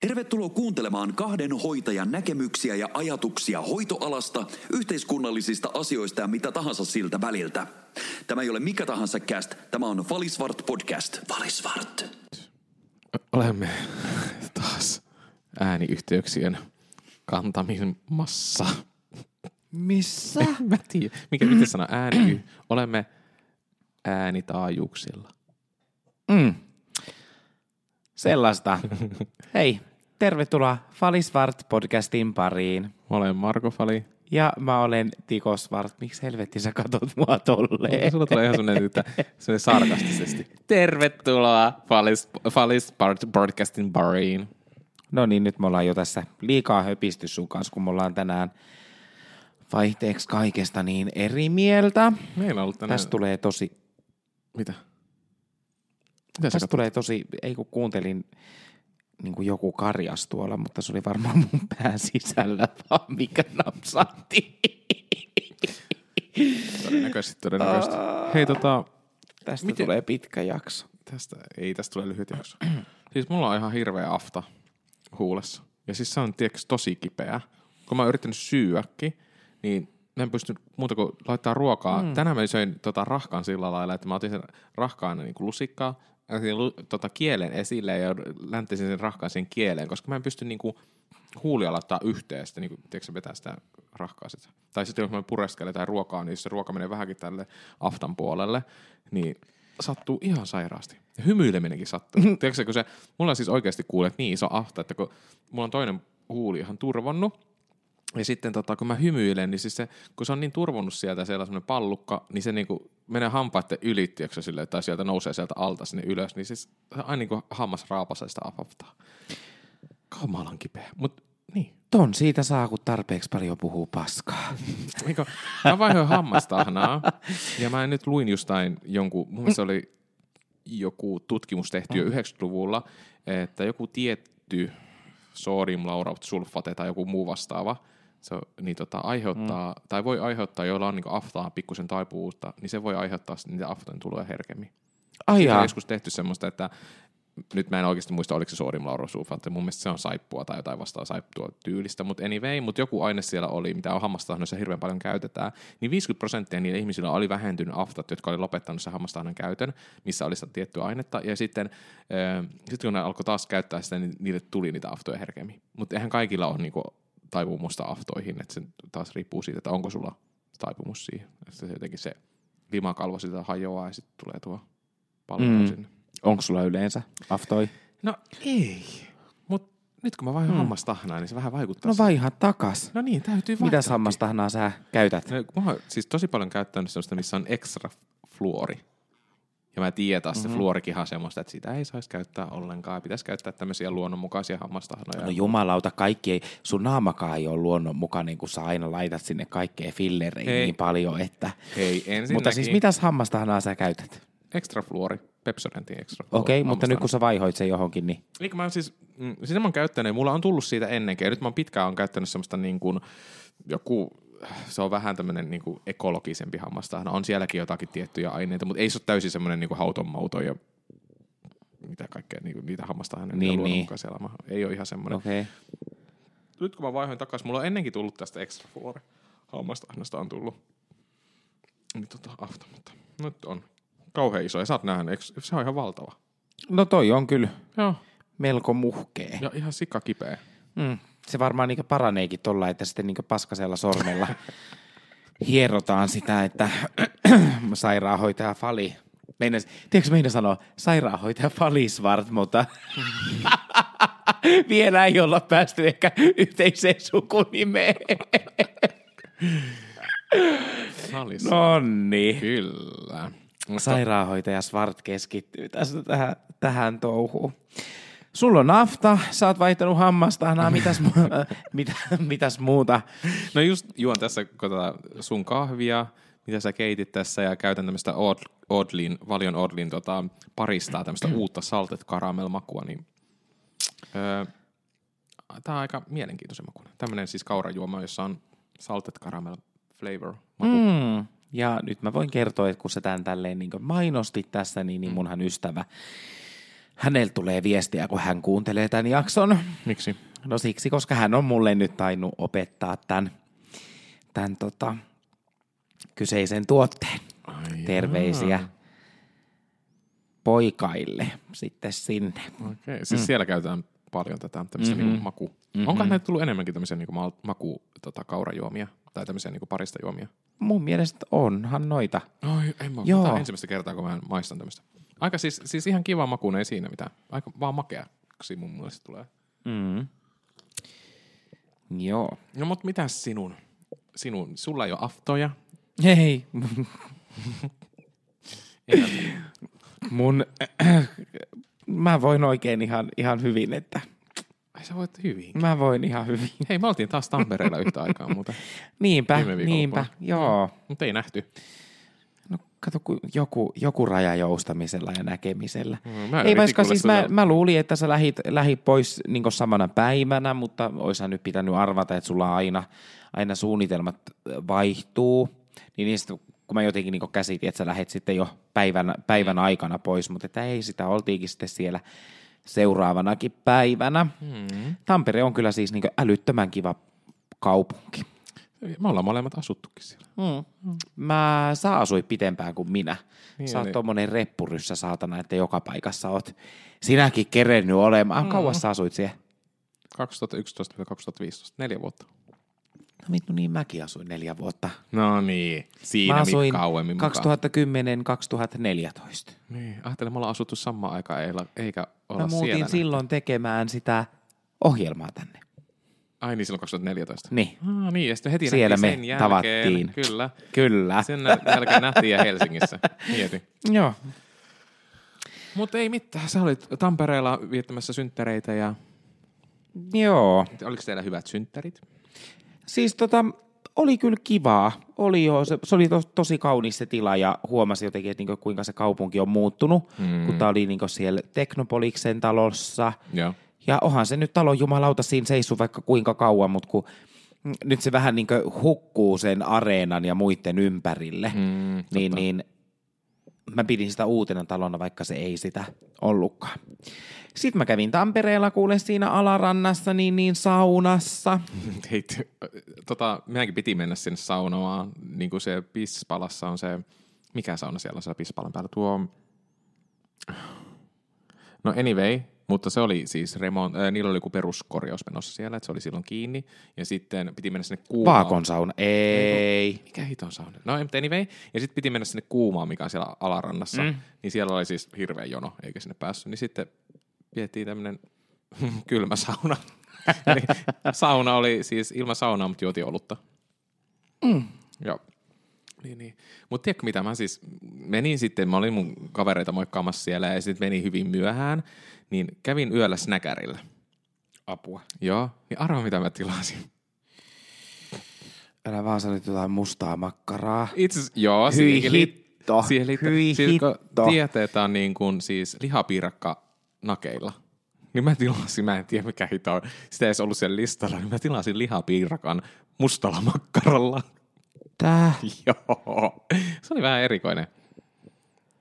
Tervetuloa kuuntelemaan kahden hoitajan näkemyksiä ja ajatuksia hoitoalasta, yhteiskunnallisista asioista ja mitä tahansa siltä väliltä. Tämä ei ole mikä tahansa cast, tämä on Valisvart podcast. Valisvart. Olemme taas ääniyhteyksien kantamassa. Missä? Mä tiedä. Mikä, miten sana ääni? Olemme äänitaajuuksilla. Mm. Sellaista. Hei, tervetuloa Falisvart podcastin pariin. Mä olen Marko Fali. Ja mä olen Tiko Svart. Miksi helvetti sä katot mua tolleen? Sulla tulee ihan semmoinen, että semmoinen sarkastisesti. Tervetuloa Falis, Falis podcastin pariin. No niin, nyt me ollaan jo tässä liikaa höpisty sun kanssa, kun me ollaan tänään vaihteeksi kaikesta niin eri mieltä. Meillä on ollut tänään... Tästä tulee tosi, Mitä? Mitä tästä tulee tosi, ei kun kuuntelin niin kuin joku karjas tuolla, mutta se oli varmaan mun pään sisällä vaan, mikä napsatti. Todennäköisesti, todennäköisesti. Hei tota, Tästä Miten- tulee pitkä jakso. tästä, ei tästä tule lyhyt jakso. siis mulla on ihan hirveä afta huulessa. Ja siis se on tiedätkö, tosi kipeä. Kun mä oon yrittänyt syyäkin, niin mä en pysty muuta kuin laittaa ruokaa. Mm. Tänään mä söin tota rahkan sillä lailla, että mä otin sen rahkaan niin kuin lusikkaa, otin tota kielen esille ja läntisin sen rahkaan siihen kieleen, koska mä en pysty niin kuin huulia laittaa yhteen, sitten niin kuin, tiedätkö, vetää sitä rahkaa sitä. Tai sitten jos mä pureskelen jotain ruokaa, niin jos se ruoka menee vähänkin tälle aftan puolelle, niin sattuu ihan sairaasti. Ja hymyileminenkin sattuu. Tiedätkö, kun se, mulla on siis oikeasti kuulet niin iso afta, että kun mulla on toinen huuli ihan turvonnut, ja sitten tota, kun mä hymyilen, niin siis se, kun se on niin turvonnut sieltä siellä semmoinen pallukka, niin se niinku menee hampaiden yli, tiedätkö, sille, tai sieltä nousee sieltä alta sinne ylös, niin siis se aina niin hammas raapasee sitä afaftaa. Kamalan kipeä. Mut niin. Ton siitä saa, kun tarpeeksi paljon puhuu paskaa. Eikö, mä vaihoin hammastahnaa, ja mä nyt luin jostain jonkun, mun mielestä oli joku tutkimus tehty jo 90-luvulla, että joku tietty sodiumlaurat sulfate tai joku muu vastaava, se niin tota, aiheuttaa, mm. tai voi aiheuttaa, joilla on niin aftaa pikkusen taipuvuutta, niin se voi aiheuttaa sitten niitä aftojen tuloja herkemmin. Ai on joskus tehty semmoista, että nyt mä en oikeasti muista, oliko se sodiumlaurosulfaatti, mun mielestä se on saippua tai jotain vastaa saippua tyylistä, mutta anyway, mutta joku aine siellä oli, mitä on hammastahnoissa hirveän paljon käytetään, niin 50 prosenttia niillä ihmisillä oli vähentynyt aftat, jotka oli lopettanut sen hammastahnan käytön, missä oli sitä tiettyä ainetta, ja sitten äh, sit kun ne alkoi taas käyttää sitä, niin niille tuli niitä aftoja herkemmin. Mutta eihän kaikilla ole niinku taipumusta aftoihin, että se taas riippuu siitä, että onko sulla taipumus siihen. Että se jotenkin se limakalvo sitä hajoaa ja sitten tulee tuo pallo Mm. sinne. Onko sulla yleensä aftoi? No ei. Mut nyt kun mä vaihan hmm. hammastahnaa, niin se vähän vaikuttaa. No vaiha takas. No niin, täytyy vaihtaa. Mitäs hammastahnaa sä käytät? No, mä oon siis tosi paljon käyttänyt sellaista, missä on extra fluori. Ja mä tiedän taas, mm-hmm. se fluorikin on semmoista, että sitä ei saisi käyttää ollenkaan. Pitäisi käyttää tämmöisiä luonnonmukaisia hammastahnoja. No jumalauta, kaikki ei, sun naamakaan ei ole luonnonmukainen, kun sä aina laitat sinne kaikkea fillereihin Hei. niin paljon, että... Hei, ensinnäkin Mutta siis mitäs hammastahnaa sä käytät? extra fluori, Pepsodentin extra fluori. Okei, okay, mutta nyt kun sä vaihoit sen johonkin, niin... Eikö mä siis, mm, sitä mä oon käyttänyt, mulla on tullut siitä ennenkin, ja nyt mä oon pitkään on käyttänyt semmoista niin kuin, joku, se on vähän tämmöinen niin kuin ekologisempi hammastahna. On sielläkin jotakin tiettyjä aineita, mutta ei se ole täysin semmoinen niin kuin hautonmauto ja mitä kaikkea, niin kuin, niitä hammastahnoja, Niin, niin, niin. Ei ole ihan semmoinen. Okay. Nyt kun mä vaihoin takaisin, mulla on ennenkin tullut tästä extra fluori. Hammastahnasta on tullut. Niin tota, afta, mutta nyt on kauhean iso. Ja sä oot nähnyt, eikö, se on ihan valtava. No toi on kyllä Joo. melko muhkea. Ja ihan sikka kipeä. Mm. Se varmaan niinku paraneekin tuolla, että sitten niinku paskasella sormella hierotaan sitä, että sairaanhoitaja Fali. Meinas, tiedätkö meina sanoa sairaanhoitaja Fali Svart, mutta vielä ei olla päästy ehkä yhteiseen sukunimeen. Salissa. Nonni. Kyllä. Mutta Sairaanhoitaja Svart keskittyy tästä tähän, tähän touhuun. Sulla on nafta, sä oot vaihtanut hammastahnaa, mitäs, mu- mitä, mitäs muuta? No just juon tässä tota sun kahvia, mitä sä keitit tässä ja käytän tämmöistä Od- Odlin, Valion Odlin tota, paristaa tämmöistä uutta salted caramel makua, niin öö, tää on aika mielenkiintoisen makuinen. Tämmönen siis kaurajuoma, jossa on salted caramel flavor maku. Mm. Mm. Ja nyt mä voin kertoa, että kun sä tämän tälleen niin mainostit tässä, niin, niin munhan ystävä häneltä tulee viestiä, kun hän kuuntelee tämän jakson. Miksi? No siksi, koska hän on mulle nyt tainnut opettaa tämän, tämän tota, kyseisen tuotteen. Ai Terveisiä jaa. poikaille sitten sinne. Okei, siis mm. siellä käytetään paljon tätä tämmöistä mm-hmm. niinku maku. Mm-hmm. Onkohan näitä tullut enemmänkin tämmöisiä niinku maku tota, kaurajuomia tai tämmöisiä niinku parista juomia? Mun mielestä onhan noita. Oi, en mä. Joo. Ensimmäistä kertaa, kun mä maistan tämmöistä. Aika siis, siis ihan kiva makuun, ei siinä mitään. Aika vaan makeaksi mun mielestä tulee. Mm. Joo. No mut mitäs sinun? Sinun, sulla ei ole aftoja. Hei, mun, mä voin oikein ihan, ihan hyvin, että ai sä voit hyvin. mä voin ihan hyvin. Hei, me oltiin taas Tampereella yhtä aikaa muuten. Niinpä, niinpä, joo. Mutta ei nähty. Kato, kun joku, joku raja joustamisella ja näkemisellä. Mm, mä Ei vaikka siis mä, mä luulin, että sä lähit, lähit pois niin samana päivänä, mutta oisha nyt pitänyt arvata, että sulla aina, aina suunnitelmat vaihtuu. Niin niistä, kun mä jotenkin niin käsitin, että sä lähet sitten jo päivän, päivän aikana pois, mutta että ei sitä oltiinkin sitten siellä seuraavanakin päivänä. Mm. Tampere on kyllä siis niin älyttömän kiva kaupunki. Me ollaan molemmat asuttukin siellä. Mm. Mä, sä asuit pitempään kuin minä. Niin, sä oot niin. tommonen reppuryssä saatana, että joka paikassa oot sinäkin kerennyt olemaan. Mm. Kauas sä asuit siellä? 2011-2015, neljä vuotta. No vittu niin mäkin asuin neljä vuotta. No niin, siinä Mä asuin kauemmin mukaan. 2010-2014. Niin, ajattelin, me ollaan asuttu samaan aikaan, ei- eikä olla Mä muutin siellä. silloin tekemään sitä ohjelmaa tänne. Ai niin, silloin 2014. Niin, Ah, niin, ja sitten heti Siellä me sen jälkeen. tavattiin. Kyllä. kyllä. Sen jälkeen nähtiin ja Helsingissä. Mieti. Joo. Mutta ei mitään, sä olit Tampereella viettämässä synttäreitä ja Joo. oliko teillä hyvät synttärit? Siis tota, oli kyllä kivaa. Oli jo, se, se oli to, tosi kaunis se tila ja huomasi jotenkin, että niinku, kuinka se kaupunki on muuttunut, mm. kun tää oli niinku siellä Teknopoliksen talossa. Joo. Ja onhan se nyt talon jumalauta siinä seissu vaikka kuinka kauan, mutta kun mm, nyt se vähän niin hukkuu sen areenan ja muiden ympärille, Mm, niin, niin mä pidin sitä uutena talona, vaikka se ei sitä ollutkaan. Sitten mä kävin Tampereella kuule siinä alarannassa, niin, niin saunassa. Hei, tota, meidänkin piti mennä sinne saunomaan, niin kuin se Pispalassa on se, mikä sauna siellä on siellä Pispalan päällä, tuo, no anyway, mutta se oli siis, remont, äh, niillä oli joku peruskorjaus menossa siellä, että se oli silloin kiinni, ja sitten piti mennä sinne kuumaan. Vaakon sauna. Ei. Mikä hiton sauna? No anyway, ja sitten piti mennä sinne kuumaan, mikä on siellä alarannassa, mm. niin siellä oli siis hirveä jono, eikä sinne päässyt, niin sitten vietiin tämmöinen kylmä sauna. Eli sauna oli siis ilman saunaa, mutta juotiin olutta. Mm. Joo. Niin, niin. Mutta tiedätkö mitä, mä siis menin sitten, mä olin mun kavereita moikkaamassa siellä ja sitten menin hyvin myöhään, niin kävin yöllä snäkärillä. Apua. Joo, niin arvaa mitä mä tilasin. Älä vaan sanoit jotain mustaa makkaraa. Itse joo, Hyi siihen hitto, Siihen liittyy, hyi siis kun tieteetään niin kuin siis lihapiirakka nakeilla. Niin mä tilasin, mä en tiedä mikä hito on. Sitä ei edes ollut siellä listalla, niin mä tilasin lihapiirakan mustalla makkaralla. Tää. joo. Se oli vähän erikoinen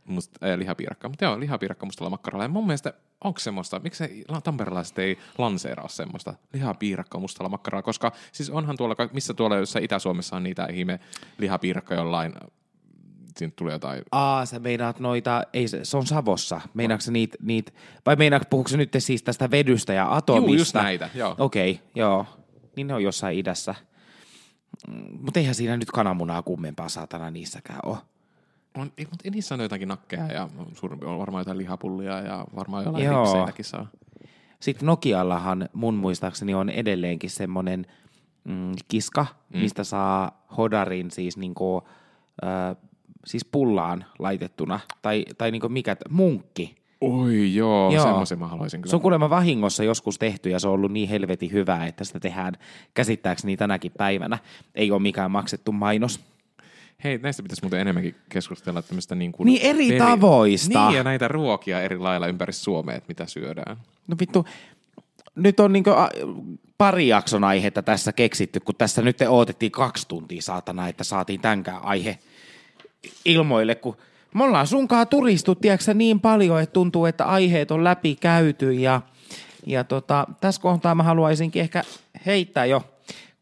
must, äh, lihapiirakka. Mutta joo, lihapiirakka mustalla makkaralla. Ja mun mielestä onko semmoista, miksi tamperelaiset ei lanseeraa semmoista lihapiirakka mustalla makkaralla, koska siis onhan tuolla, missä tuolla jossain Itä-Suomessa on niitä ihme lihapiirakka jollain, siinä tulee jotain Aa, sä meinaat noita, ei se, se on Savossa. Meinaatko sä niitä, niit, vai meinaatko, puhuuko nyt siis tästä vedystä ja atomista? Juu, just näitä, joo. Okei, okay, joo. Niin ne on jossain idässä. Mutta eihän siinä nyt kananmunaa kummempaa saatana niissäkään ole. On, ei, mutta niissä on jotakin nakkeja ja suurempi on varmaan jotain lihapullia ja varmaan jollain Joo. saa. Sitten Nokiallahan mun muistaakseni on edelleenkin semmoinen mm, kiska, mm. mistä saa hodarin siis niinku, äh, siis pullaan laitettuna. Tai, tai niinku mikä, munkki. Oi joo, Joo. joo. semmoisen mä haluaisin kyllä. Se on kuulemma vahingossa joskus tehty ja se on ollut niin helvetin hyvää, että sitä tehdään käsittääkseni tänäkin päivänä. Ei ole mikään maksettu mainos. Hei, näistä pitäisi muuten enemmänkin keskustella tämmöistä niin kuin... Niin eri tavoista. Niin, ja näitä ruokia eri lailla ympäri Suomea, että mitä syödään. No vittu, nyt on niinku a, pari jakson aihetta tässä keksitty, kun tässä nyt odotettiin kaksi tuntia saatana, että saatiin tämänkään aihe ilmoille, kun Me ollaan sunkaan turistu, tiedätkö, niin paljon, että tuntuu, että aiheet on läpi käyty ja, ja tota, tässä kohtaa mä haluaisinkin ehkä heittää jo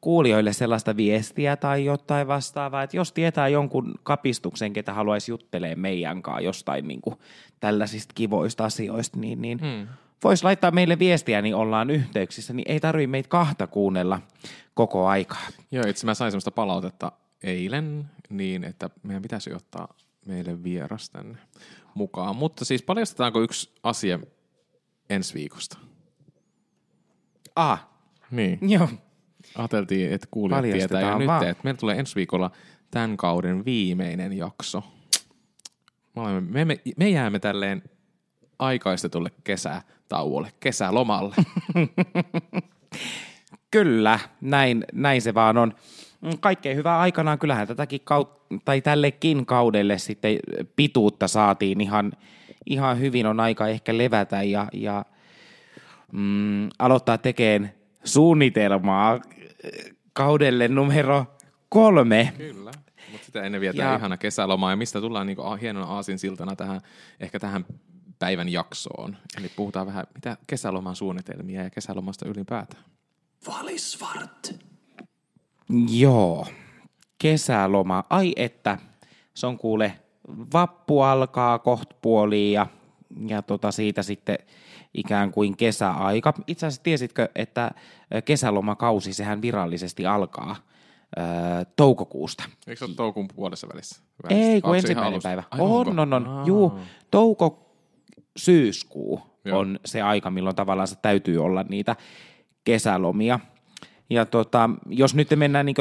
kuulijoille sellaista viestiä tai jotain vastaavaa, että jos tietää jonkun kapistuksen, ketä haluaisi juttelee meidän kanssa jostain niin kuin tällaisista kivoista asioista, niin, niin hmm. voisi laittaa meille viestiä, niin ollaan yhteyksissä, niin ei tarvitse meitä kahta kuunnella koko aikaa. Joo, itse mä sain sellaista palautetta eilen niin, että meidän pitäisi ottaa meille vieras tänne mukaan. Mutta siis paljastetaanko yksi asia ensi viikosta? Ah, Niin. joo. Ajateltiin, että kuulijat tietää jo nyt, vaan. että meillä tulee ensi viikolla tämän kauden viimeinen jakso. Me, olemme, me, me, me jäämme tälleen aikaistetulle kesätauolle, kesälomalle. Kyllä, näin, näin se vaan on. Kaikkein hyvää aikanaan, kyllähän tätäkin kaut- tai tällekin kaudelle sitten pituutta saatiin ihan, ihan hyvin, on aika ehkä levätä ja, ja mm, aloittaa tekemään suunnitelmaa kaudelle numero kolme. Kyllä. Mutta sitä ennen vielä Ja- ihana kesäloma ja mistä tullaan niinku a- hienona aasinsiltana tähän, ehkä tähän päivän jaksoon. Eli puhutaan vähän mitä kesäloman suunnitelmia ja kesälomasta ylipäätään. Valisvart. Joo, kesäloma. Ai että, se on kuule, vappu alkaa kohta puoliin ja, ja tota siitä sitten ikään kuin kesäaika. Itse asiassa tiesitkö, että kesälomakausi, sehän virallisesti alkaa ö, toukokuusta. Eikö se ole toukokuun puolessa välissä? Ei, kun ensimmäinen päivä. Ai, On, onko? on, on. Aa. Juu, touko, syyskuu Joo. on se aika, milloin tavallaan se täytyy olla niitä kesälomia. Ja tota, jos nyt mennään niin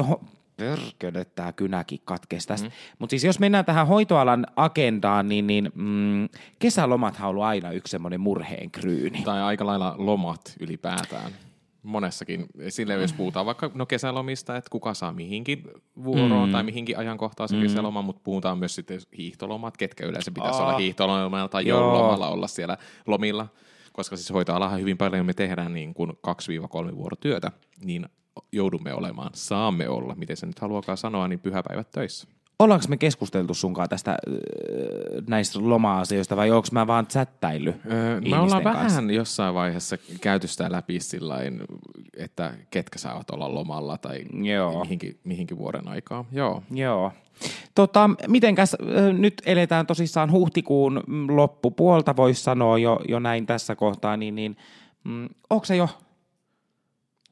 pörkölö, tämä kynäkin katkesi tästä. Mm. Mutta siis jos mennään tähän hoitoalan agendaan, niin, niin mm, kesälomathan on ollut aina yksi semmoinen murheen kryyni. Tai aika lailla lomat ylipäätään. Monessakin, silleen jos puhutaan vaikka no kesälomista, että kuka saa mihinkin vuoroon mm. tai mihinkin ajankohtaan se mm. kesäloma, mutta puhutaan myös sitten hiihtolomat, ketkä yleensä pitäisi Aa. olla hiihtolomalla tai Joo. joululomalla olla siellä lomilla. Koska siis hoitoalahan hyvin paljon me tehdään niin kuin 2-3 vuorotyötä, niin joudumme olemaan, saamme olla, miten se nyt haluakaan sanoa, niin pyhäpäivät töissä. Ollaanko me keskusteltu sunkaan tästä öö, näistä loma-asioista vai onko mä vaan chattaillut Öö, me ihmisten ollaan kanssa? vähän jossain vaiheessa käyty sitä läpi sillain, että ketkä saavat olla lomalla tai Joo. mihinkin, mihinkin vuoden aikaa. Joo. Joo. Tota, mitenkäs ö, nyt eletään tosissaan huhtikuun loppupuolta, voisi sanoa jo, jo näin tässä kohtaa, niin, niin mm, onko se jo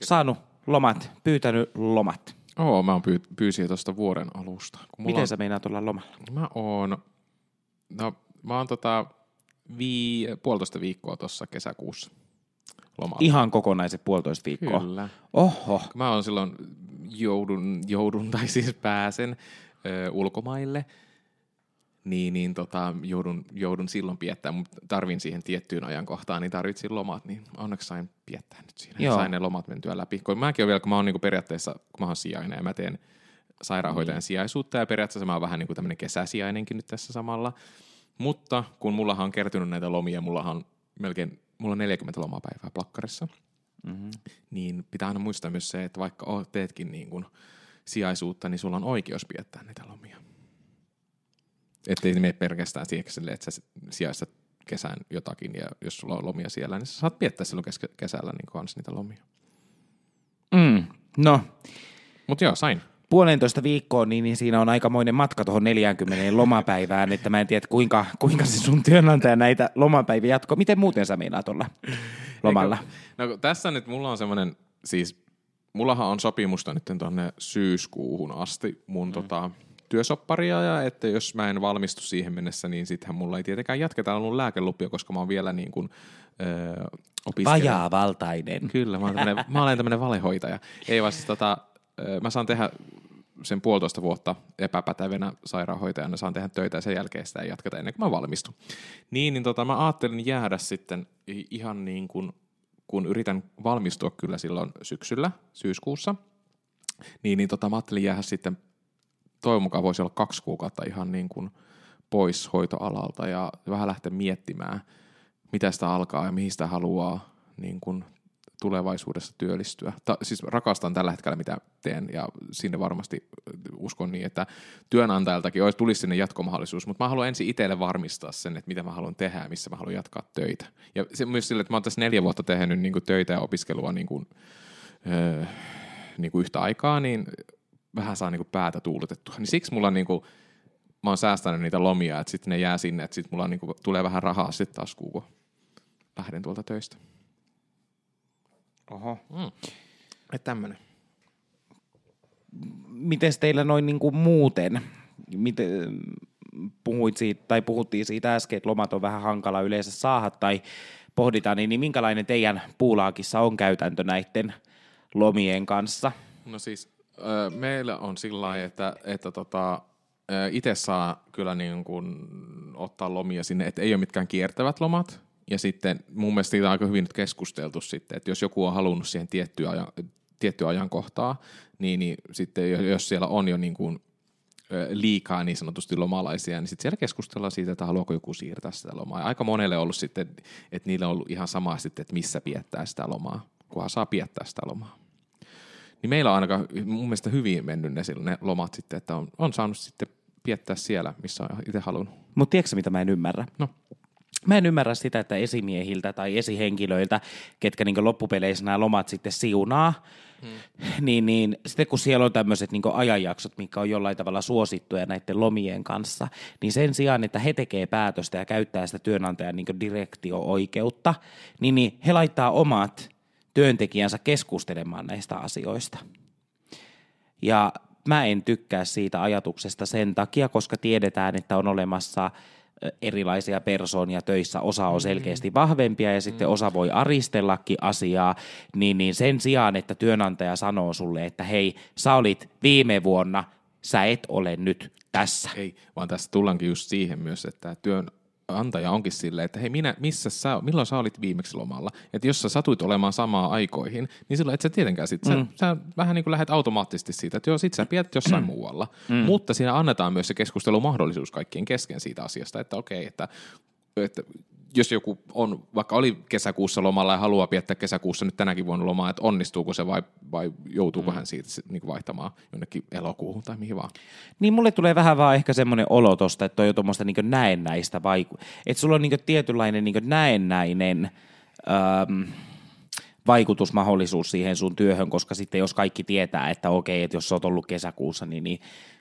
saanut lomat, pyytänyt lomat? Oo, mä oon pyy- pyysin tuosta vuoden alusta. Kun mulla Miten on, sä meinaat olla lomalla? Mä oon, no mä oon tota vii, puolitoista viikkoa tuossa kesäkuussa lomalla. Ihan kokonaiset puolitoista viikkoa. Kyllä. Oho. Mä oon silloin joudun, joudun tai siis pääsen ö, ulkomaille, niin, niin tota, joudun, joudun silloin piettämään, mutta tarvin siihen tiettyyn ajankohtaan, niin tarvitsin lomat, niin onneksi sain piettää nyt siinä. Joo. Sain ne lomat mentyä läpi. Kun mäkin on vielä, kun mä oon niinku periaatteessa, kun mä oon sijainen ja mä teen sairaanhoitajan sijaisuutta ja periaatteessa mä oon vähän niin kuin tämmöinen kesäsijainenkin nyt tässä samalla. Mutta kun mullahan on kertynyt näitä lomia, mullahan on melkein, mulla on 40 lomapäivää plakkarissa, Mm-hmm. niin pitää aina muistaa myös se, että vaikka teetkin niin kuin sijaisuutta, niin sulla on oikeus piettää niitä lomia. Että ei mene pelkästään siihen, että sä sijaistat kesän jotakin ja jos sulla on lomia siellä, niin sä saat piettää silloin kes- kesällä niin kanssa niitä lomia. Mm. No, Mutta joo, sain. puolentoista viikkoa, niin, niin siinä on aikamoinen matka tuohon 40 lomapäivään, että mä en tiedä, kuinka, kuinka se sun työnantaja näitä lomapäiviä jatkoo. Miten muuten sä meinaat olla lomalla? Eikö- No tässä nyt mulla on semmoinen, siis mullahan on sopimusta nyt tuonne syyskuuhun asti mun mm. tota, työsopparia ja että jos mä en valmistu siihen mennessä, niin sittenhän mulla ei tietenkään jatketa ollut lääkelupia, koska mä oon vielä niin kuin, öö, opiskelija. Vajaavaltainen. Kyllä, mä, tämmönen, mä olen tämmöinen valehoitaja. Ei vaan siis tota, ö, mä saan tehdä sen puolitoista vuotta epäpätevänä sairaanhoitajana, saan tehdä töitä ja sen jälkeen sitä ei jatketa ennen kuin mä valmistun. Niin, niin tota, mä ajattelin jäädä sitten ihan niin kuin, kun yritän valmistua kyllä silloin syksyllä, syyskuussa, niin, niin tota, mä ajattelin jäädä sitten, toivon mukaan voisi olla kaksi kuukautta ihan niin kuin pois hoitoalalta ja vähän lähteä miettimään, mitä sitä alkaa ja mihin sitä haluaa niin kuin tulevaisuudessa työllistyä. Ta, siis rakastan tällä hetkellä, mitä teen, ja sinne varmasti uskon niin, että työnantajaltakin olisi, tulisi sinne jatkomahdollisuus, mutta mä haluan ensin itselle varmistaa sen, että mitä mä haluan tehdä ja missä mä haluan jatkaa töitä. Ja se myös sille, että mä oon tässä neljä vuotta tehnyt niin kuin töitä ja opiskelua niin kuin, öö, niin kuin yhtä aikaa, niin vähän saa niin kuin päätä tuuletettua. Niin siksi mulla on niin kuin, mä oon säästänyt niitä lomia, että sitten ne jää sinne, että sitten mulla niin kuin, tulee vähän rahaa sitten taas, kun lähden tuolta töistä. Oho. Mm. Että tämmönen. Miten teillä noin niin kuin muuten? Miten, puhuit siitä, tai puhuttiin siitä äsken, että lomat on vähän hankala yleensä saada tai pohditaan, niin, niin minkälainen teidän puulaakissa on käytäntö näiden lomien kanssa? No siis meillä on sillä lailla, että, että tota, itse saa kyllä niin kuin ottaa lomia sinne, että ei ole mitkään kiertävät lomat, ja sitten mun mielestä siitä on aika hyvin nyt keskusteltu sitten, että jos joku on halunnut siihen tiettyä, ajan, tiettyä ajankohtaa, niin, niin sitten jos siellä on jo niin kuin liikaa niin sanotusti lomalaisia, niin sitten siellä keskustellaan siitä, että haluaako joku siirtää sitä lomaa. Ja aika monelle on ollut sitten, että niillä on ollut ihan sama sitten, että missä piettää sitä lomaa, kunhan saa piettää sitä lomaa. Niin meillä on ainakaan mun mielestä hyvin mennyt ne, ne lomat sitten, että on, on saanut sitten piettää siellä, missä on itse halunnut. Mutta tiedätkö mitä mä en ymmärrä? No. Mä en ymmärrä sitä, että esimiehiltä tai esihenkilöiltä, ketkä niin loppupeleissä nämä lomat sitten siunaa, hmm. niin, niin sitten kun siellä on tämmöiset niin ajanjaksot, mikä on jollain tavalla suosittuja näiden lomien kanssa, niin sen sijaan, että he tekee päätöstä ja käyttää sitä työnantajan niin direktio-oikeutta, niin, niin he laittaa omat työntekijänsä keskustelemaan näistä asioista. Ja mä en tykkää siitä ajatuksesta sen takia, koska tiedetään, että on olemassa – erilaisia persoonia töissä, osa on mm. selkeästi vahvempia ja sitten mm. osa voi aristellakin asiaa, niin, niin sen sijaan, että työnantaja sanoo sulle, että hei, sä olit viime vuonna, sä et ole nyt tässä. Ei, vaan tässä tullaankin just siihen myös, että työn antaja onkin silleen, että hei, minä, missä sä, milloin sä olit viimeksi lomalla? Että jos sä satuit olemaan samaa aikoihin, niin silloin et sä tietenkään sit, sä, mm. sä vähän niin kuin lähdet automaattisesti siitä, että joo, sit sä pidät jossain mm. muualla. Mm. Mutta siinä annetaan myös se keskustelumahdollisuus kaikkien kesken siitä asiasta, että okei, että että jos joku on, vaikka oli kesäkuussa lomalla ja haluaa viettää kesäkuussa nyt tänäkin vuonna lomaa, että onnistuuko se vai, vai joutuuko mm. hän siitä niin vaihtamaan jonnekin elokuuhun tai mihin vaan. Niin mulle tulee vähän vaan ehkä semmoinen olo tosta, että on jo tuommoista niin näennäistä, vaiku- että sulla on niin tietynlainen niin näennäinen ähm, vaikutusmahdollisuus siihen sun työhön, koska sitten jos kaikki tietää, että okei, että jos sä oot ollut kesäkuussa, niin, niin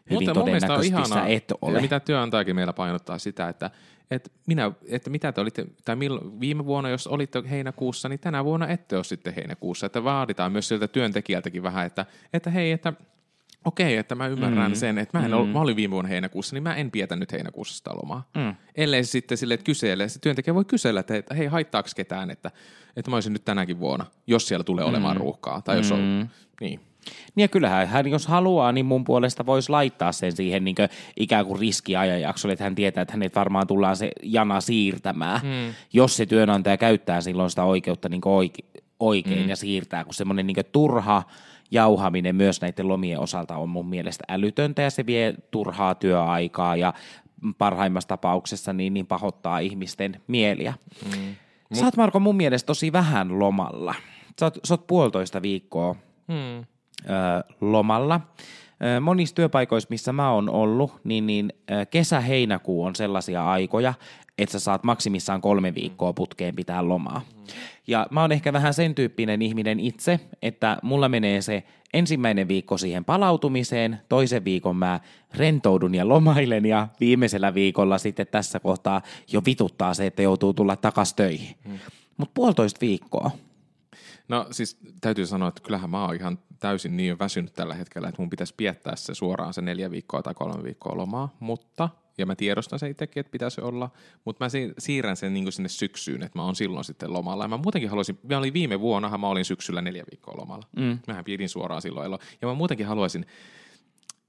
hyvin Mutta todennäköisesti sä et ole. Ja mitä työnantajakin meillä painottaa sitä, että että, minä, että mitä te olitte, tai milloin, viime vuonna, jos olitte heinäkuussa, niin tänä vuonna ette ole sitten heinäkuussa. Että vaaditaan myös siltä työntekijältäkin vähän, että, että hei, että okei, että mä ymmärrän mm. sen, että mä, en mm. ollut, mä olin viime vuonna heinäkuussa, niin mä en pietä nyt heinäkuussa sitä lomaa. Mm. Ellei se sitten sille, että kyselee, se työntekijä voi kysellä, että hei, haittaako ketään, että, että mä olisin nyt tänäkin vuonna, jos siellä tulee olemaan mm. ruuhkaa, tai jos mm. on, niin. Niin ja kyllähän hän, jos haluaa, niin mun puolesta voisi laittaa sen siihen niin kuin ikään kuin riskiajanjaksolle, että hän tietää, että hänet varmaan tullaan se jana siirtämään, mm. jos se työnantaja käyttää silloin sitä oikeutta niin oike- oikein mm. ja siirtää, kun semmoinen niin turha jauhaminen myös näiden lomien osalta on mun mielestä älytöntä ja se vie turhaa työaikaa ja parhaimmassa tapauksessa niin, niin pahoittaa ihmisten mieliä. Mm. Sä oot Marko mun mielestä tosi vähän lomalla. Sä oot, sä oot puolitoista viikkoa mm lomalla. Monissa työpaikoissa, missä mä oon ollut, niin, niin kesä-heinäkuu on sellaisia aikoja, että sä saat maksimissaan kolme viikkoa putkeen pitää lomaa. Ja mä oon ehkä vähän sen tyyppinen ihminen itse, että mulla menee se ensimmäinen viikko siihen palautumiseen, toisen viikon mä rentoudun ja lomailen ja viimeisellä viikolla sitten tässä kohtaa jo vituttaa se, että joutuu tulla takas töihin. Hmm. Mutta puolitoista viikkoa, No siis täytyy sanoa, että kyllähän mä oon ihan täysin niin väsynyt tällä hetkellä, että mun pitäisi piettää se suoraan se neljä viikkoa tai kolme viikkoa lomaa, mutta, ja mä tiedostan se itsekin, että pitäisi olla, mutta mä siirrän sen niin sinne syksyyn, että mä oon silloin sitten lomalla. Ja mä muutenkin haluaisin, mä olin viime vuonna, mä olin syksyllä neljä viikkoa lomalla. Mm. Mähän pidin suoraan silloin elo. Ja mä muutenkin haluaisin,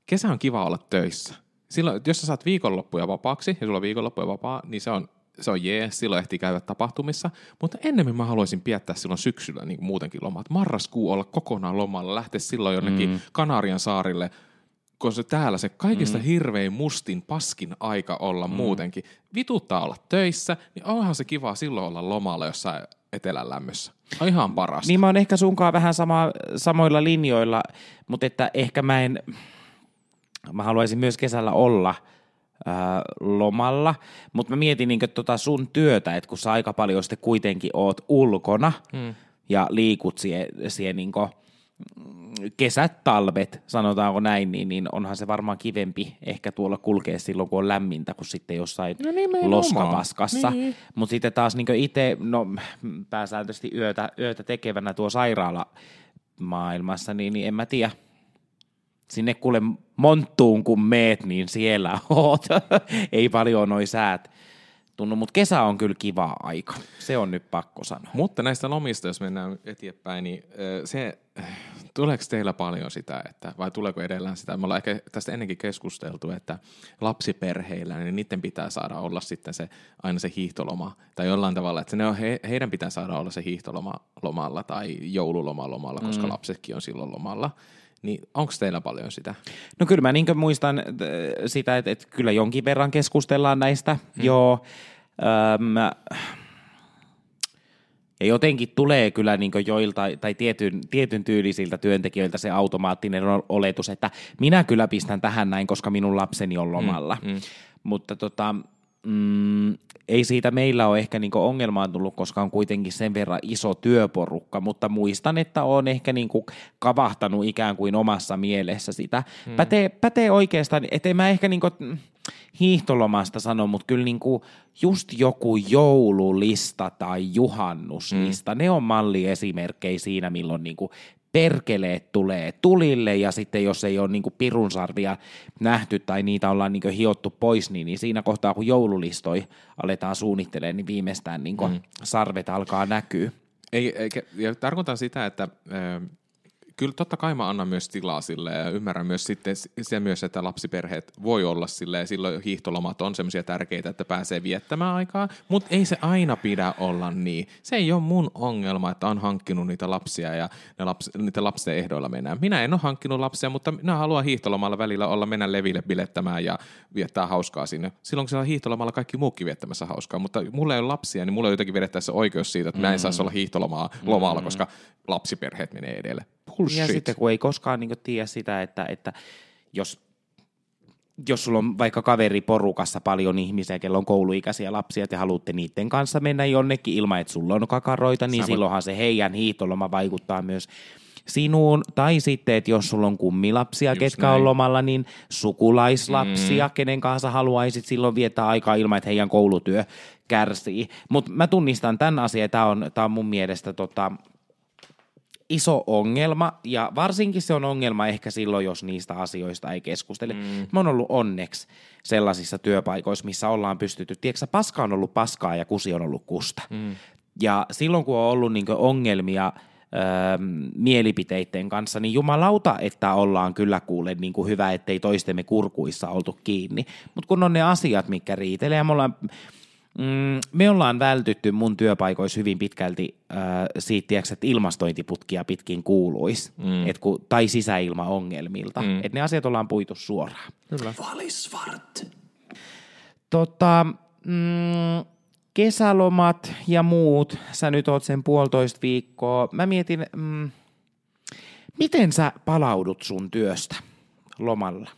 kesä on kiva olla töissä. Silloin, jos sä saat viikonloppuja vapaaksi ja sulla on viikonloppuja vapaa, niin se on se on jee, silloin ehtii käydä tapahtumissa, mutta ennemmin mä haluaisin piettää silloin syksyllä niin kuin muutenkin lomat. Marraskuu olla kokonaan lomalla, lähteä silloin jonnekin mm. Kanarian saarille, koska se täällä se kaikista mm. hirvein mustin paskin aika olla mm. muutenkin. Vituttaa olla töissä, niin onhan se kiva silloin olla lomalla jossain etelän lämmössä. On ihan parasta. Niin mä oon ehkä sunkaan vähän sama, samoilla linjoilla, mutta että ehkä mä en, mä haluaisin myös kesällä olla ää, lomalla, mutta mä mietin niin tota sun työtä, että kun sä aika paljon sitten kuitenkin oot ulkona hmm. ja liikut siihen, siihen niin kesät, talvet, sanotaanko näin, niin, niin onhan se varmaan kivempi ehkä tuolla kulkea silloin, kun on lämmintä, kuin sitten jossain no loskapaskassa. Niin. Mutta sitten taas niin itse, no pääsääntöisesti yötä, yötä tekevänä tuo sairaala maailmassa, niin, niin en mä tiedä. Sinne kuule monttuun kun meet, niin siellä oot. Ei paljon noin säät tunnu, mutta kesä on kyllä kiva aika. Se on nyt pakko sanoa. Mutta näistä lomista, jos mennään eteenpäin, niin se, tuleeko teillä paljon sitä, että, vai tuleeko edellään sitä? Me ollaan ehkä tästä ennenkin keskusteltu, että lapsiperheillä, niin niiden pitää saada olla sitten se, aina se hiihtoloma, tai jollain tavalla, että ne on, he, heidän pitää saada olla se hiihtoloma lomalla tai joululoma lomalla, koska mm. lapsetkin on silloin lomalla. Niin onko teillä paljon sitä? No kyllä mä niin muistan äh, sitä, että, että kyllä jonkin verran keskustellaan näistä. Hmm. Joo. Öm, ja jotenkin tulee kyllä niin joilta tai tietyn, tietyn tyylisiltä työntekijöiltä se automaattinen oletus, että minä kyllä pistän tähän näin, koska minun lapseni on lomalla. Mm, mm. Mutta tota, mm, ei siitä meillä ole ehkä niinku ongelmaa tullut, koska on kuitenkin sen verran iso työporukka, mutta muistan, että on ehkä niinku kavahtanut ikään kuin omassa mielessä sitä. Hmm. Pätee, pätee oikeastaan, ettei mä ehkä niinku hiihtolomasta sano, mutta kyllä niinku just joku joululista tai juhannuslista, hmm. ne on malliesimerkkejä siinä, milloin niinku perkeleet tulee tulille ja sitten jos ei ole niin kuin pirunsarvia nähty tai niitä ollaan niin kuin hiottu pois, niin, niin siinä kohtaa kun joululistoi aletaan suunnittelemaan, niin viimeistään niin kuin mm. sarvet alkaa näkyä. Ei, eikä, ja tarkoitan sitä, että kyllä totta kai mä annan myös tilaa sille ja ymmärrän myös sitten se myös, että lapsiperheet voi olla sille ja silloin hiihtolomat on semmoisia tärkeitä, että pääsee viettämään aikaa, mutta ei se aina pidä olla niin. Se ei ole mun ongelma, että on hankkinut niitä lapsia ja ne laps, niitä lapsen ehdoilla mennään. Minä en ole hankkinut lapsia, mutta minä haluan hiihtolomalla välillä olla mennä leville bilettämään ja viettää hauskaa sinne. Silloin kun siellä on hiihtolomalla kaikki muukin viettämässä hauskaa, mutta mulla ei ole lapsia, niin mulla on jotenkin vedettäessä oikeus siitä, että mä en saisi olla hiihtolomaa lomalla, mm. koska lapsiperheet menee edelle. Bullshit. Ja sitten kun ei koskaan niin tiedä sitä, että, että jos, jos sulla on vaikka kaveriporukassa paljon ihmisiä, kello on kouluikäisiä lapsia, ja haluatte niiden kanssa mennä jonnekin ilman, että sulla on kakaroita, niin Sama. silloinhan se heidän hiihtoloma vaikuttaa myös sinuun, tai sitten, että jos sulla on kummilapsia, Just ketkä näin. on lomalla, niin sukulaislapsia, mm. kenen kanssa haluaisit silloin viettää aikaa ilman, että heidän koulutyö kärsii. Mutta mä tunnistan tämän asian, tämä on, tää on mun mielestä tota, iso ongelma, ja varsinkin se on ongelma ehkä silloin, jos niistä asioista ei keskustele. Mm. Mä oon ollut onneksi sellaisissa työpaikoissa, missä ollaan pystytty, tiedätkö paska on ollut paskaa ja kusi on ollut kusta. Mm. Ja silloin, kun on ollut niin ongelmia öö, mielipiteiden kanssa, niin jumalauta, että ollaan kyllä kuule niin kuin hyvä, ettei toistemme kurkuissa oltu kiinni. Mutta kun on ne asiat, mikä riitelee, ja me ollaan Mm, me ollaan vältytty mun työpaikoissa hyvin pitkälti äh, siitä, tiiäks, että ilmastointiputkia pitkin kuuluisi, mm. et kun, tai sisäilmaongelmilta. Mm. Että ne asiat ollaan puitu suoraan. Kyllä. Valisvart. Tota, mm, kesälomat ja muut, sä nyt oot sen puolitoista viikkoa. Mä mietin, mm, miten sä palaudut sun työstä lomalla?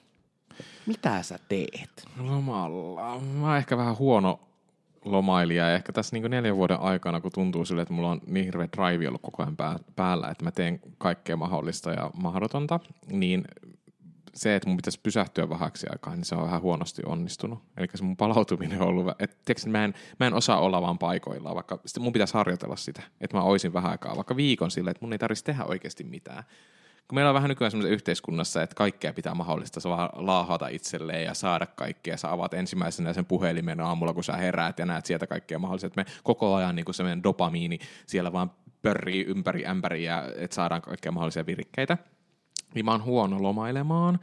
Mitä sä teet? Lomalla? Mä oon ehkä vähän huono lomailija. Ja ehkä tässä niin neljän vuoden aikana, kun tuntuu sille, että mulla on niin hirveä drive ollut koko ajan päällä, että mä teen kaikkea mahdollista ja mahdotonta, niin se, että mun pitäisi pysähtyä vähäksi aikaa, niin se on vähän huonosti onnistunut. Eli se mun palautuminen on ollut, että tiiäks, mä, en, mä en osaa olla vaan paikoillaan, vaikka mun pitäisi harjoitella sitä, että mä oisin vähän aikaa, vaikka viikon sille, että mun ei tarvitsisi tehdä oikeasti mitään kun meillä on vähän nykyään semmoisessa yhteiskunnassa, että kaikkea pitää mahdollista se vaan laahata itselleen ja saada kaikkea. Sä avaat ensimmäisenä sen puhelimen aamulla, kun sä heräät ja näet sieltä kaikkea mahdollista. Me koko ajan niin kuin semmoinen dopamiini siellä vaan pörrii ympäri ämpäriä, että saadaan kaikkea mahdollisia virikkeitä. Niin mä oon huono lomailemaan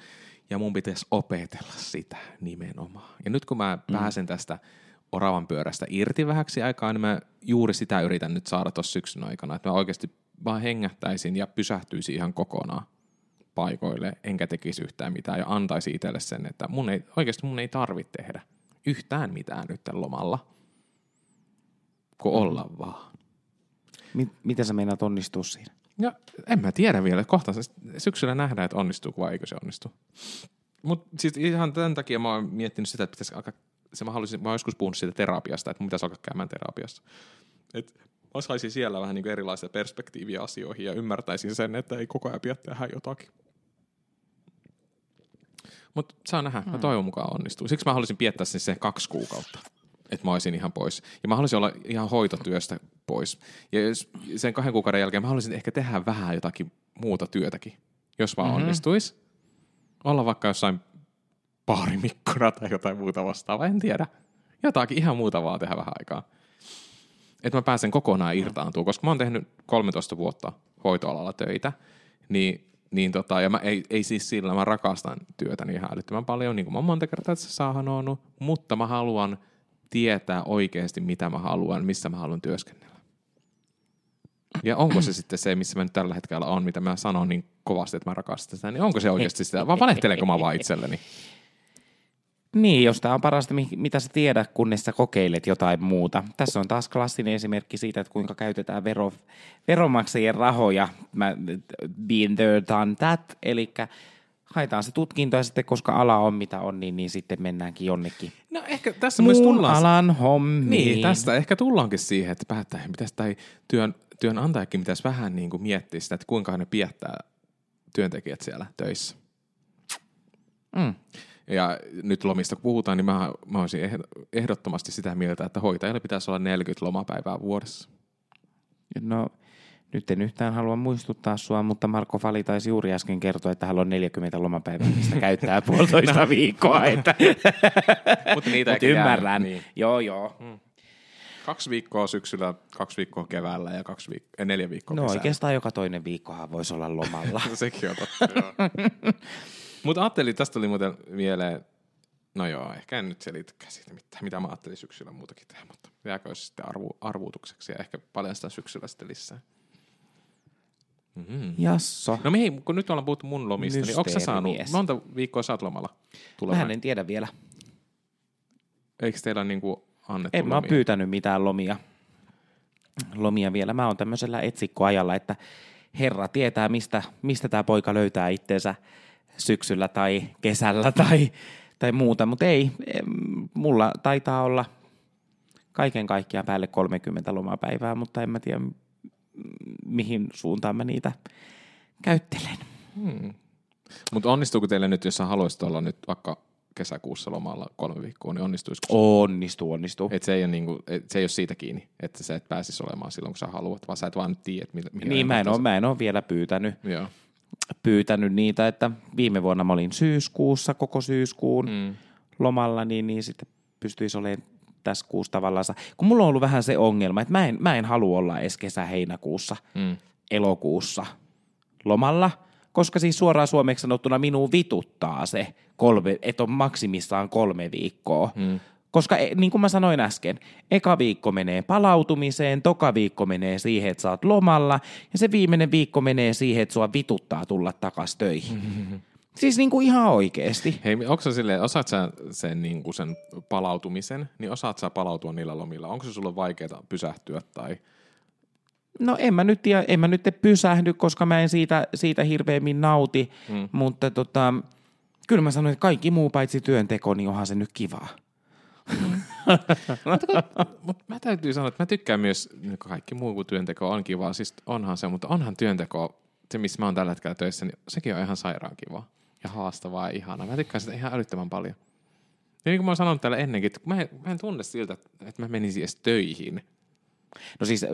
ja mun pitäisi opetella sitä nimenomaan. Ja nyt kun mä mm. pääsen tästä oravan pyörästä irti vähäksi aikaa, niin mä juuri sitä yritän nyt saada tuossa syksyn aikana, että mä oikeasti vaan hengähtäisin ja pysähtyisi ihan kokonaan paikoille, enkä tekisi yhtään mitään ja antaisi itselle sen, että mun ei, oikeasti mun ei tarvitse tehdä yhtään mitään nyt lomalla, kun mm. olla vaan. mit, miten sä meinaat onnistua siinä? Ja en mä tiedä vielä. Kohta syksyllä nähdään, että onnistuuko vai eikö se onnistu. Mutta siis ihan tämän takia mä oon miettinyt sitä, että pitäisi alkaa, se mä, haluaisin, mä oon joskus puhunut siitä terapiasta, että mun pitäisi alkaa käymään terapiassa. Et mä saisin siellä vähän niin erilaisia perspektiiviä asioihin ja ymmärtäisin sen, että ei koko ajan pidä tehdä jotakin. Mutta saa nähdä, mä toivon mukaan onnistuu. Siksi mä haluaisin piettää sen, sen kaksi kuukautta, että mä olisin ihan pois. Ja mä haluaisin olla ihan hoitotyöstä pois. Ja jos sen kahden kuukauden jälkeen mä haluaisin ehkä tehdä vähän jotakin muuta työtäkin, jos vaan mm-hmm. onnistuisi. Olla vaikka jossain baarimikkona tai jotain muuta vastaavaa, en tiedä. Jotakin ihan muuta vaan tehdä vähän aikaa. Että mä pääsen kokonaan irtaantumaan, koska mä oon tehnyt 13 vuotta hoitoalalla töitä, niin, niin tota, ja mä ei, ei siis sillä, mä rakastan työtäni ihan älyttömän paljon, niin kuin mä oon monta kertaa tässä saa sanonut, mutta mä haluan tietää oikeasti, mitä mä haluan, missä mä haluan työskennellä. Ja onko se sitten se, missä mä nyt tällä hetkellä on, mitä mä sanon niin kovasti, että mä rakastan sitä, niin onko se oikeasti sitä, vai valehtelenko mä vaan itselleni? Niin, jos tämä on parasta, mi- mitä sä tiedät, kunnes sä kokeilet jotain muuta. Tässä on taas klassinen esimerkki siitä, että kuinka käytetään vero, veronmaksajien rahoja. Mä, been there, done that. Eli haetaan se tutkinto ja sitten, koska ala on mitä on, niin, niin sitten mennäänkin jonnekin. No ehkä tässä myös Muun tullaan... alan hommiin. Niin, tästä ehkä tullaankin siihen, että päättäjien pitäisi, tai työn, työnantajakin pitäisi vähän niin kuin miettiä sitä, että kuinka ne piettää työntekijät siellä töissä. Mm. Ja nyt lomista kun puhutaan, niin mä, mä olisin ehd- ehdottomasti sitä mieltä, että hoitajille pitäisi olla 40 lomapäivää vuodessa. No, nyt en yhtään halua muistuttaa sua, mutta Marko Fali taisi juuri äsken kertoa, että hän on 40 lomapäivää, mistä käyttää puolitoista viikkoa. Että... Mutta niitä Mut jää, ymmärrän. Niin. Joo, joo. Kaksi viikkoa syksyllä, kaksi viikkoa keväällä ja kaksi viik- eh, neljä viikkoa No kesällä. oikeastaan joka toinen viikkohan voisi olla lomalla. Sekin on totta, joo. Mutta ajattelin, tästä tuli muuten mieleen, no joo, ehkä en nyt selitäkään siitä mitään, mitä mä ajattelin syksyllä muutakin tehdä, mutta jääkö se sitten arvu, arvuutukseksi ja ehkä paljastaa syksyllä sitten lisää. Mm-hmm. Jasso. No mihin, kun nyt ollaan puhuttu mun lomista, niin onko sä saanut, monta viikkoa sä oot lomalla? Tulevana? Mähän en tiedä vielä. Eikö teillä niinku annettu En mä ole lomia? pyytänyt mitään lomia. Lomia vielä. Mä oon tämmöisellä etsikkoajalla, että herra tietää, mistä, mistä tämä poika löytää itteensä syksyllä tai kesällä tai, tai muuta. Mutta ei, mulla taitaa olla kaiken kaikkiaan päälle 30 lomapäivää, mutta en mä tiedä, mihin suuntaan mä niitä käyttelen. Mutta onnistuuko teille nyt, jos sä haluaisit olla nyt vaikka kesäkuussa lomalla kolme viikkoa, niin onnistuisiko se? Onnistuu, onnistuu. Et se, ei ole niinku, et se ei ole siitä kiinni, että sä et pääsisi olemaan silloin, kun sä haluat, vaan sä et vaan tiedä, että millä Niin, mä en, ole, mä en ole vielä pyytänyt. Joo. Pyytänyt niitä, että viime vuonna mä olin syyskuussa koko syyskuun mm. Lomalla, niin, niin sitten pystyisi olemaan tässä kuussa tavallaan. Kun mulla on ollut vähän se ongelma, että mä en, mä en halua olla edes kesä-heinäkuussa, Mm. elokuussa lomalla, koska siis suoraan suomeksi sanottuna minua vituttaa se, kolme, että on maksimissaan kolme viikkoa. Mm. Koska e- niin kuin mä sanoin äsken, eka viikko menee palautumiseen, toka viikko menee siihen, että sä oot lomalla, ja se viimeinen viikko menee siihen, että sua vituttaa tulla takas töihin. Siis niin kuin ihan oikeesti. Hei, onko sä silleen, osaat sä sen, niin kuin sen palautumisen, niin osaat sä palautua niillä lomilla? Onko se sulle vaikeaa pysähtyä tai... No en mä nyt, tiedä, en mä nyt pysähdy, koska mä en siitä, siitä hirveämmin nauti, mm. mutta tota, kyllä mä sanoin, että kaikki muu paitsi työnteko, niin onhan se nyt kivaa. Mutta mä täytyy sanoa, että mä tykkään myös, niin kaikki muu kuin työnteko on kivaa, siis onhan se, mutta onhan työnteko, se missä mä oon tällä hetkellä töissä, niin sekin on ihan sairaan kivaa ja haastavaa ja ihanaa. Mä tykkään sitä ihan älyttömän paljon. Ja niin kuin mä oon sanonut täällä ennenkin, että mä en, mä en tunne siltä, että mä menisin edes töihin. No siis,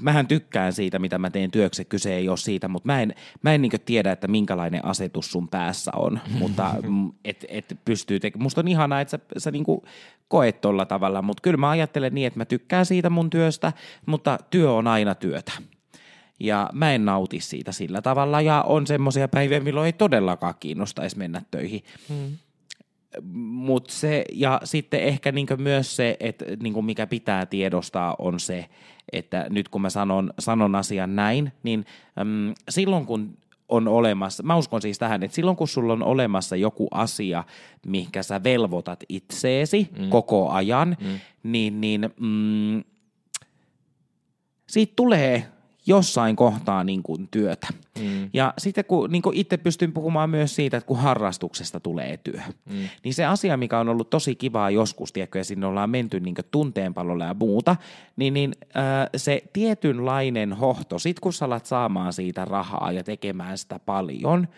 mähän tykkään siitä, mitä mä teen työksi, kyse ei ole siitä, mutta mä en, mä en niin tiedä, että minkälainen asetus sun päässä on, mutta mm, et, et pystyy tekemään. Musta on ihanaa, että sä, sä niin koet tolla tavalla, mutta kyllä mä ajattelen niin, että mä tykkään siitä mun työstä, mutta työ on aina työtä. Ja mä en nauti siitä sillä tavalla, ja on semmoisia päiviä, milloin ei todellakaan kiinnostaisi mennä töihin. Hmm. Mut se, ja sitten ehkä niinkö myös se, että niinku mikä pitää tiedostaa on se, että nyt kun mä sanon, sanon asian näin, niin äm, silloin kun on olemassa, mä uskon siis tähän, että silloin kun sulla on olemassa joku asia, mihinkä sä velvoitat itseesi mm. koko ajan, mm. niin, niin mm, siitä tulee jossain kohtaa niin kuin työtä. Mm. Ja sitten kun niin kuin itse pystyn puhumaan myös siitä, että kun harrastuksesta tulee työ, mm. niin se asia, mikä on ollut tosi kivaa joskus, tiedätkö, ja sinne ollaan menty niin tunteenpallolla ja muuta, niin, niin äh, se tietynlainen hohto, sit kun sä alat saamaan siitä rahaa ja tekemään sitä paljon –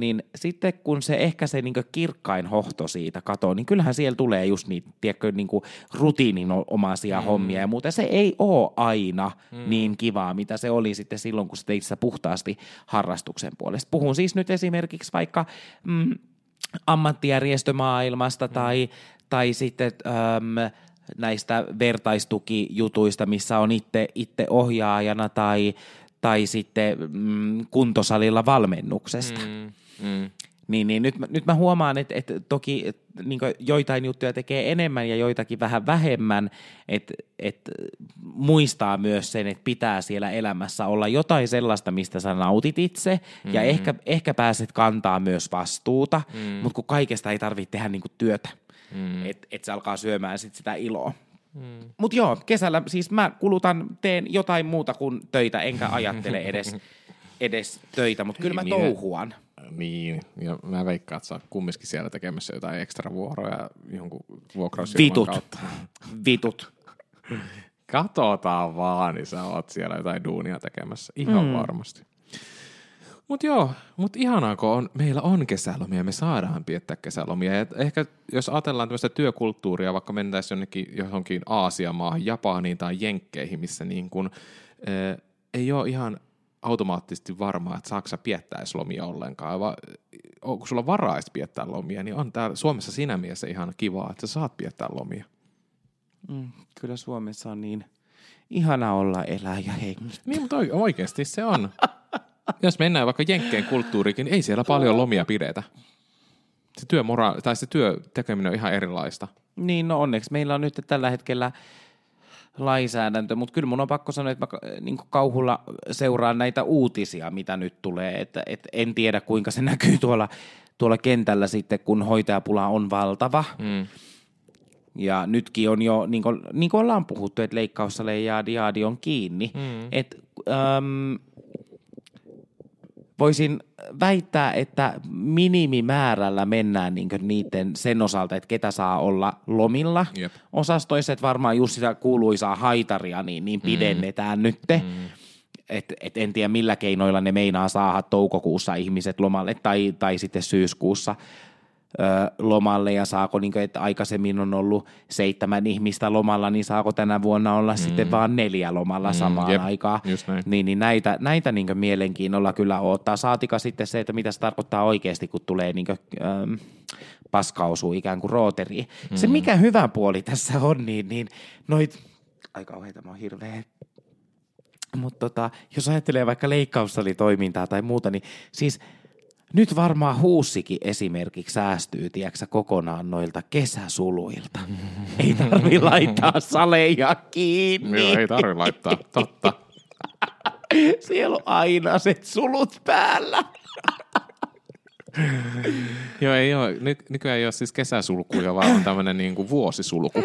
niin sitten kun se ehkä se niin kirkkain hohto siitä katoo, niin kyllähän siellä tulee just niitä, tiedätkö, niin rutiininomaisia mm. hommia ja muuta. Se ei ole aina mm. niin kivaa, mitä se oli sitten silloin, kun se teit sitä puhtaasti harrastuksen puolesta. Puhun siis nyt esimerkiksi vaikka mm, ammattijärjestömaailmasta mm. tai, tai sitten... Äm, näistä vertaistukijutuista, missä on itse, itse ohjaajana tai, tai sitten mm, kuntosalilla valmennuksesta. Mm. Mm. Niin, niin nyt, nyt mä huomaan, että, että toki että, niin joitain juttuja tekee enemmän ja joitakin vähän vähemmän, että, että muistaa myös sen, että pitää siellä elämässä olla jotain sellaista, mistä sä nautit itse mm-hmm. ja ehkä, ehkä pääset kantaa myös vastuuta, mm-hmm. mutta kun kaikesta ei tarvitse tehdä niin työtä, mm-hmm. että et se alkaa syömään sit sitä iloa. Mm. Mutta joo, kesällä siis mä kulutan, teen jotain muuta kuin töitä, enkä ajattele edes, edes töitä, mutta kyllä mä niin, touhuan. Niin, ja mä veikkaan, että sä oot kumminkin siellä tekemässä jotain ekstra vuoroja jonkun vuokrausfirman Vitut. kautta. Vitut. Katsotaan vaan, niin sä oot siellä jotain duunia tekemässä. Ihan mm. varmasti. Mutta joo, mutta ihanaa, kun on, meillä on kesälomia, me saadaan piettää kesälomia. Ja ehkä jos ajatellaan tämmöistä työkulttuuria, vaikka mentäisiin jonnekin johonkin Aasiamaahan, Japaniin tai Jenkkeihin, missä niin kun, äh, ei ole ihan automaattisesti varmaa, että piettää edes lomia ollenkaan. Va, kun sulla varaa piettää lomia, niin on täällä Suomessa siinä mielessä ihan kivaa, että sä saat piettää lomia. Mm, kyllä Suomessa on niin ihana olla elää ja hengittää. Niin, mutta oikeasti se on. Jos mennään vaikka Jenkkeen kulttuurikin, niin ei siellä paljon lomia pidetä. Se työmora- tai se työ tekeminen on ihan erilaista. Niin, no onneksi meillä on nyt tällä hetkellä lainsäädäntö, mutta kyllä mun on pakko sanoa, että mä niin kauhulla seuraan näitä uutisia, mitä nyt tulee, että, että en tiedä kuinka se näkyy tuolla, tuolla kentällä sitten, kun hoitajapula on valtava. Mm. Ja nytkin on jo, niin kuin, niin kuin ollaan puhuttu, että leikkaussale ja diadi on kiinni. Mm. Et, äm, voisin väittää, että minimimäärällä mennään niin niiden sen osalta, että ketä saa olla lomilla. Yep. Osastoissa, että varmaan just sitä kuuluisaa haitaria, niin, niin pidennetään mm. nytte. Mm. Et, et en tiedä millä keinoilla ne meinaa saada toukokuussa ihmiset lomalle tai, tai sitten syyskuussa lomalle ja saako, niin kuin, että aikaisemmin on ollut seitsemän ihmistä lomalla, niin saako tänä vuonna olla mm. sitten vaan neljä lomalla mm, samaan jep, aikaan. Niin, niin näitä, näitä niin mielenkiinnolla kyllä ottaa. Saatika sitten se, että mitä se tarkoittaa oikeasti, kun tulee niin kuin, ähm, paska osuu ikään kuin rooteriin. Mm. Se mikä hyvä puoli tässä on, niin, niin noit, aika kauheita, mä oon hirveä mutta tota, jos ajattelee vaikka leikkaussalitoimintaa tai muuta, niin siis – nyt varmaan huussikin esimerkiksi säästyy, tiedätkö, kokonaan noilta kesäsuluilta. Ei tarvi laittaa saleja kiinni. Joo, ei tarvi laittaa, totta. Siellä on aina se sulut päällä. Joo, ei ole. Ny- nykyään ei ole siis kesäsulkuja, vaan on tämmöinen niin kuin vuosisulku.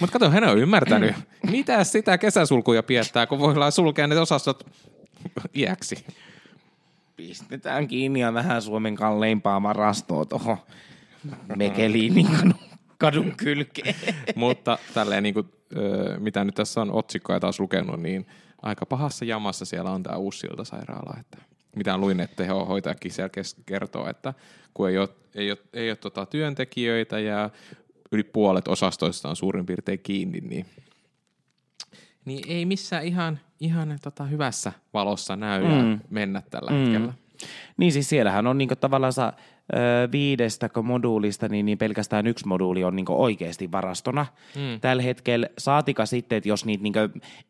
Mutta kato, hän on ymmärtänyt. Mitä sitä kesäsulkuja piettää, kun voidaan sulkea ne osastot iäksi pistetään kiinni ja vähän Suomen kalleimpaa marastoa tuohon Mekeliinin kadun, kadun kylkeen. Mutta tälleen niin kuin, mitä nyt tässä on otsikkoja taas lukenut, niin aika pahassa jamassa siellä on tämä uusi sairaala, että mitä luin, että tehohoitajakin siellä kertoo, että kun ei ole, ei ole, ei ole tota työntekijöitä ja yli puolet osastoista on suurin piirtein kiinni, niin, niin ei missään ihan, ihan tota hyvässä valossa näy mm. mennä tällä mm. hetkellä. Niin siis siellähän on niinku tavallaan viidestä moduulista, niin, niin pelkästään yksi moduuli on niin oikeasti varastona mm. tällä hetkellä. Saatika sitten, että jos niitä niin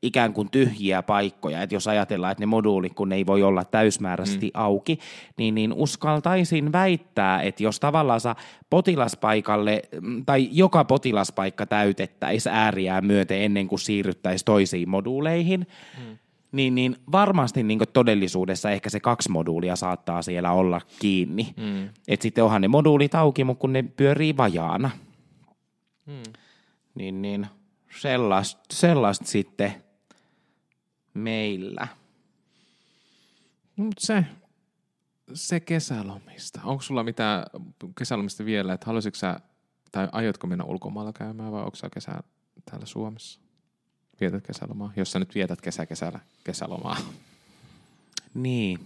ikään kuin tyhjiä paikkoja, että jos ajatellaan, että ne moduulit, kun ne ei voi olla täysmääräisesti mm. auki, niin, niin uskaltaisin väittää, että jos tavallaan potilaspaikalle tai joka potilaspaikka täytettäisiin ääriään myöten ennen kuin siirryttäisiin toisiin moduuleihin, mm niin, niin varmasti niin todellisuudessa ehkä se kaksi moduulia saattaa siellä olla kiinni. Mm. Et sitten onhan ne moduulit auki, mutta kun ne pyörii vajaana. Mm. Niin, niin sellaista, sellaista sitten meillä. Mut se, se kesälomista. Onko sulla mitään kesälomista vielä, että haluaisitko sä, tai aiotko mennä ulkomailla käymään vai onko sä kesä täällä Suomessa? Vietät kesälomaa, jos sä nyt vietät kesä kesällä kesälomaa. Niin.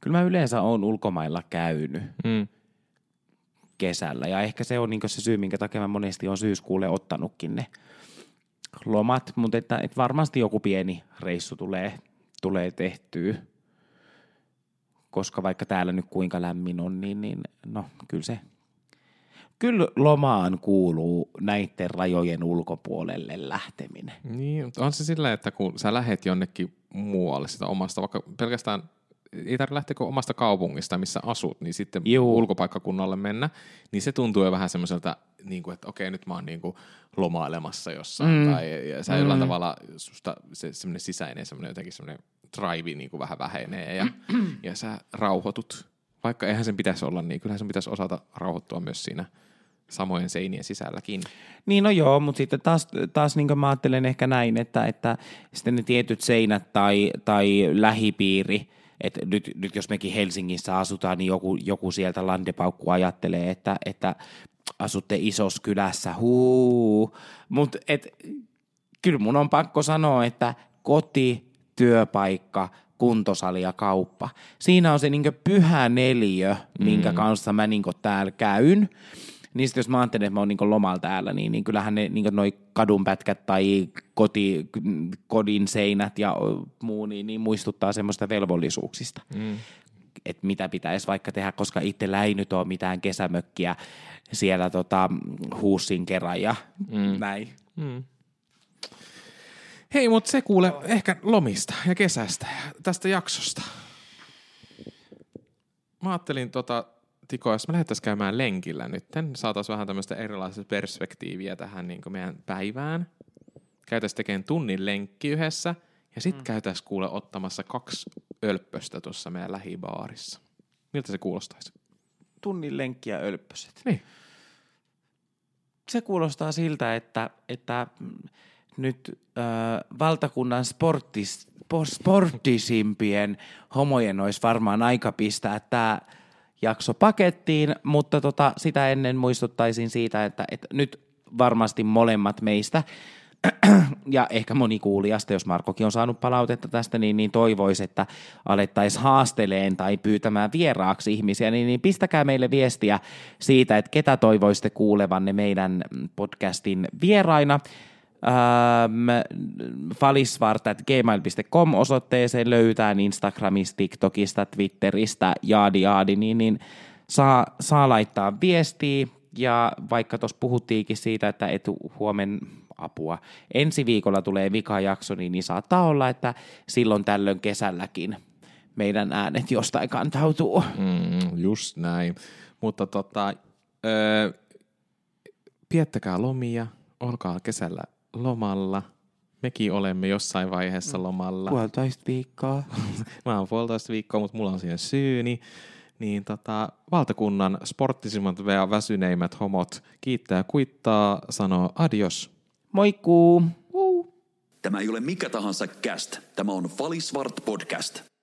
Kyllä mä yleensä oon ulkomailla käynyt Mm. kesällä. Ja ehkä se on niin se syy, minkä takia mä monesti on syyskuulle ottanutkin ne lomat. Mutta että, että varmasti joku pieni reissu tulee, tulee tehtyä. Koska vaikka täällä nyt kuinka lämmin on, niin, niin no kyllä se... Kyllä lomaan kuuluu näiden rajojen ulkopuolelle lähteminen. Niin, mutta on se sillä, että kun sä lähet jonnekin muualle sitä omasta, vaikka pelkästään ei tarvitse lähteä omasta kaupungista, missä asut, niin sitten Juu. ulkopaikkakunnalle mennä, niin se tuntuu jo vähän semmoiselta, niin kuin, että okei, nyt mä oon niin kuin lomailemassa jossain, mm. tai ja sä jollain tavalla susta se semmoinen sisäinen, semmoinen jotenkin semmoinen drive niin kuin vähän vähenee, ja, ja sä rauhoitut. Vaikka eihän sen pitäisi olla niin, kyllähän sen pitäisi osata rauhoittua myös siinä samojen seinien sisälläkin. Niin no joo, mutta sitten taas, taas niin mä ajattelen ehkä näin, että, että sitten ne tietyt seinät tai, tai lähipiiri, että nyt, nyt jos mekin Helsingissä asutaan, niin joku, joku sieltä landepaukku ajattelee, että, että asutte isossa kylässä, huu. Mutta kyllä mun on pakko sanoa, että koti, työpaikka, kuntosali ja kauppa. Siinä on se niin pyhä neliö, minkä Mm. kanssa mä niin täällä käyn. Niin sit jos mä ajattelen, että mä oon niin lomalla täällä, niin, niin kyllähän ne niin noi kadunpätkät tai koti, kodin seinät ja muu, niin, niin muistuttaa semmoista velvollisuuksista. Mm. Että mitä pitäisi vaikka tehdä, koska itsellä ei nyt ole mitään kesämökkiä siellä tota, huussin kerran ja mm. näin. Mm. Hei, mutta se kuule ehkä lomista ja kesästä ja tästä jaksosta. Mä ajattelin tota, Tiko, jos me lähdettäisiin käymään lenkillä nyt, saataisiin vähän tämmöistä erilaista perspektiiviä tähän niin meidän päivään. Käytäisiin tekemään tunnin lenkki yhdessä ja sitten mm. käytäisiin kuule ottamassa kaksi ölppöstä tuossa meidän lähibaarissa. Miltä se kuulostaisi? Tunnin lenkki ja ölppöset. Niin. Se kuulostaa siltä, että, että nyt äh, valtakunnan sporttis, po- sporttisimpien homojen olisi varmaan aika pistää tämä jakso pakettiin, mutta tota, sitä ennen muistuttaisin siitä, että, että nyt varmasti molemmat meistä ja ehkä moni kuulijasta, jos Markokin on saanut palautetta tästä, niin, niin toivoisi, että alettaisiin haasteleen tai pyytämään vieraaksi ihmisiä, niin, niin pistäkää meille viestiä siitä, että ketä toivoisitte kuulevanne meidän podcastin vieraina. Ähm, falisvart.gmail.com osoitteeseen löytää Instagramista, TikTokista, Twitteristä, jaadi jaadi, niin, niin saa, saa laittaa viestiä. Ja vaikka tuossa puhuttiinkin siitä, että et huomen apua, ensi viikolla tulee vikajakso, niin, niin saattaa olla, että silloin tällöin kesälläkin meidän äänet jostain kantautuu. Mm, just näin. Mutta tota, öö, piettäkää lomia, olkaa kesällä lomalla. Mekin olemme jossain vaiheessa lomalla. Puolitoista viikkoa. Mä oon puolitoista viikkoa, mutta mulla on siihen syyni. Niin tota, valtakunnan sporttisimmat ja väsyneimmät homot kiittää ja kuittaa, sanoo adios. Moikkuu! Tämä ei ole mikä tahansa cast. Tämä on Valisvart podcast.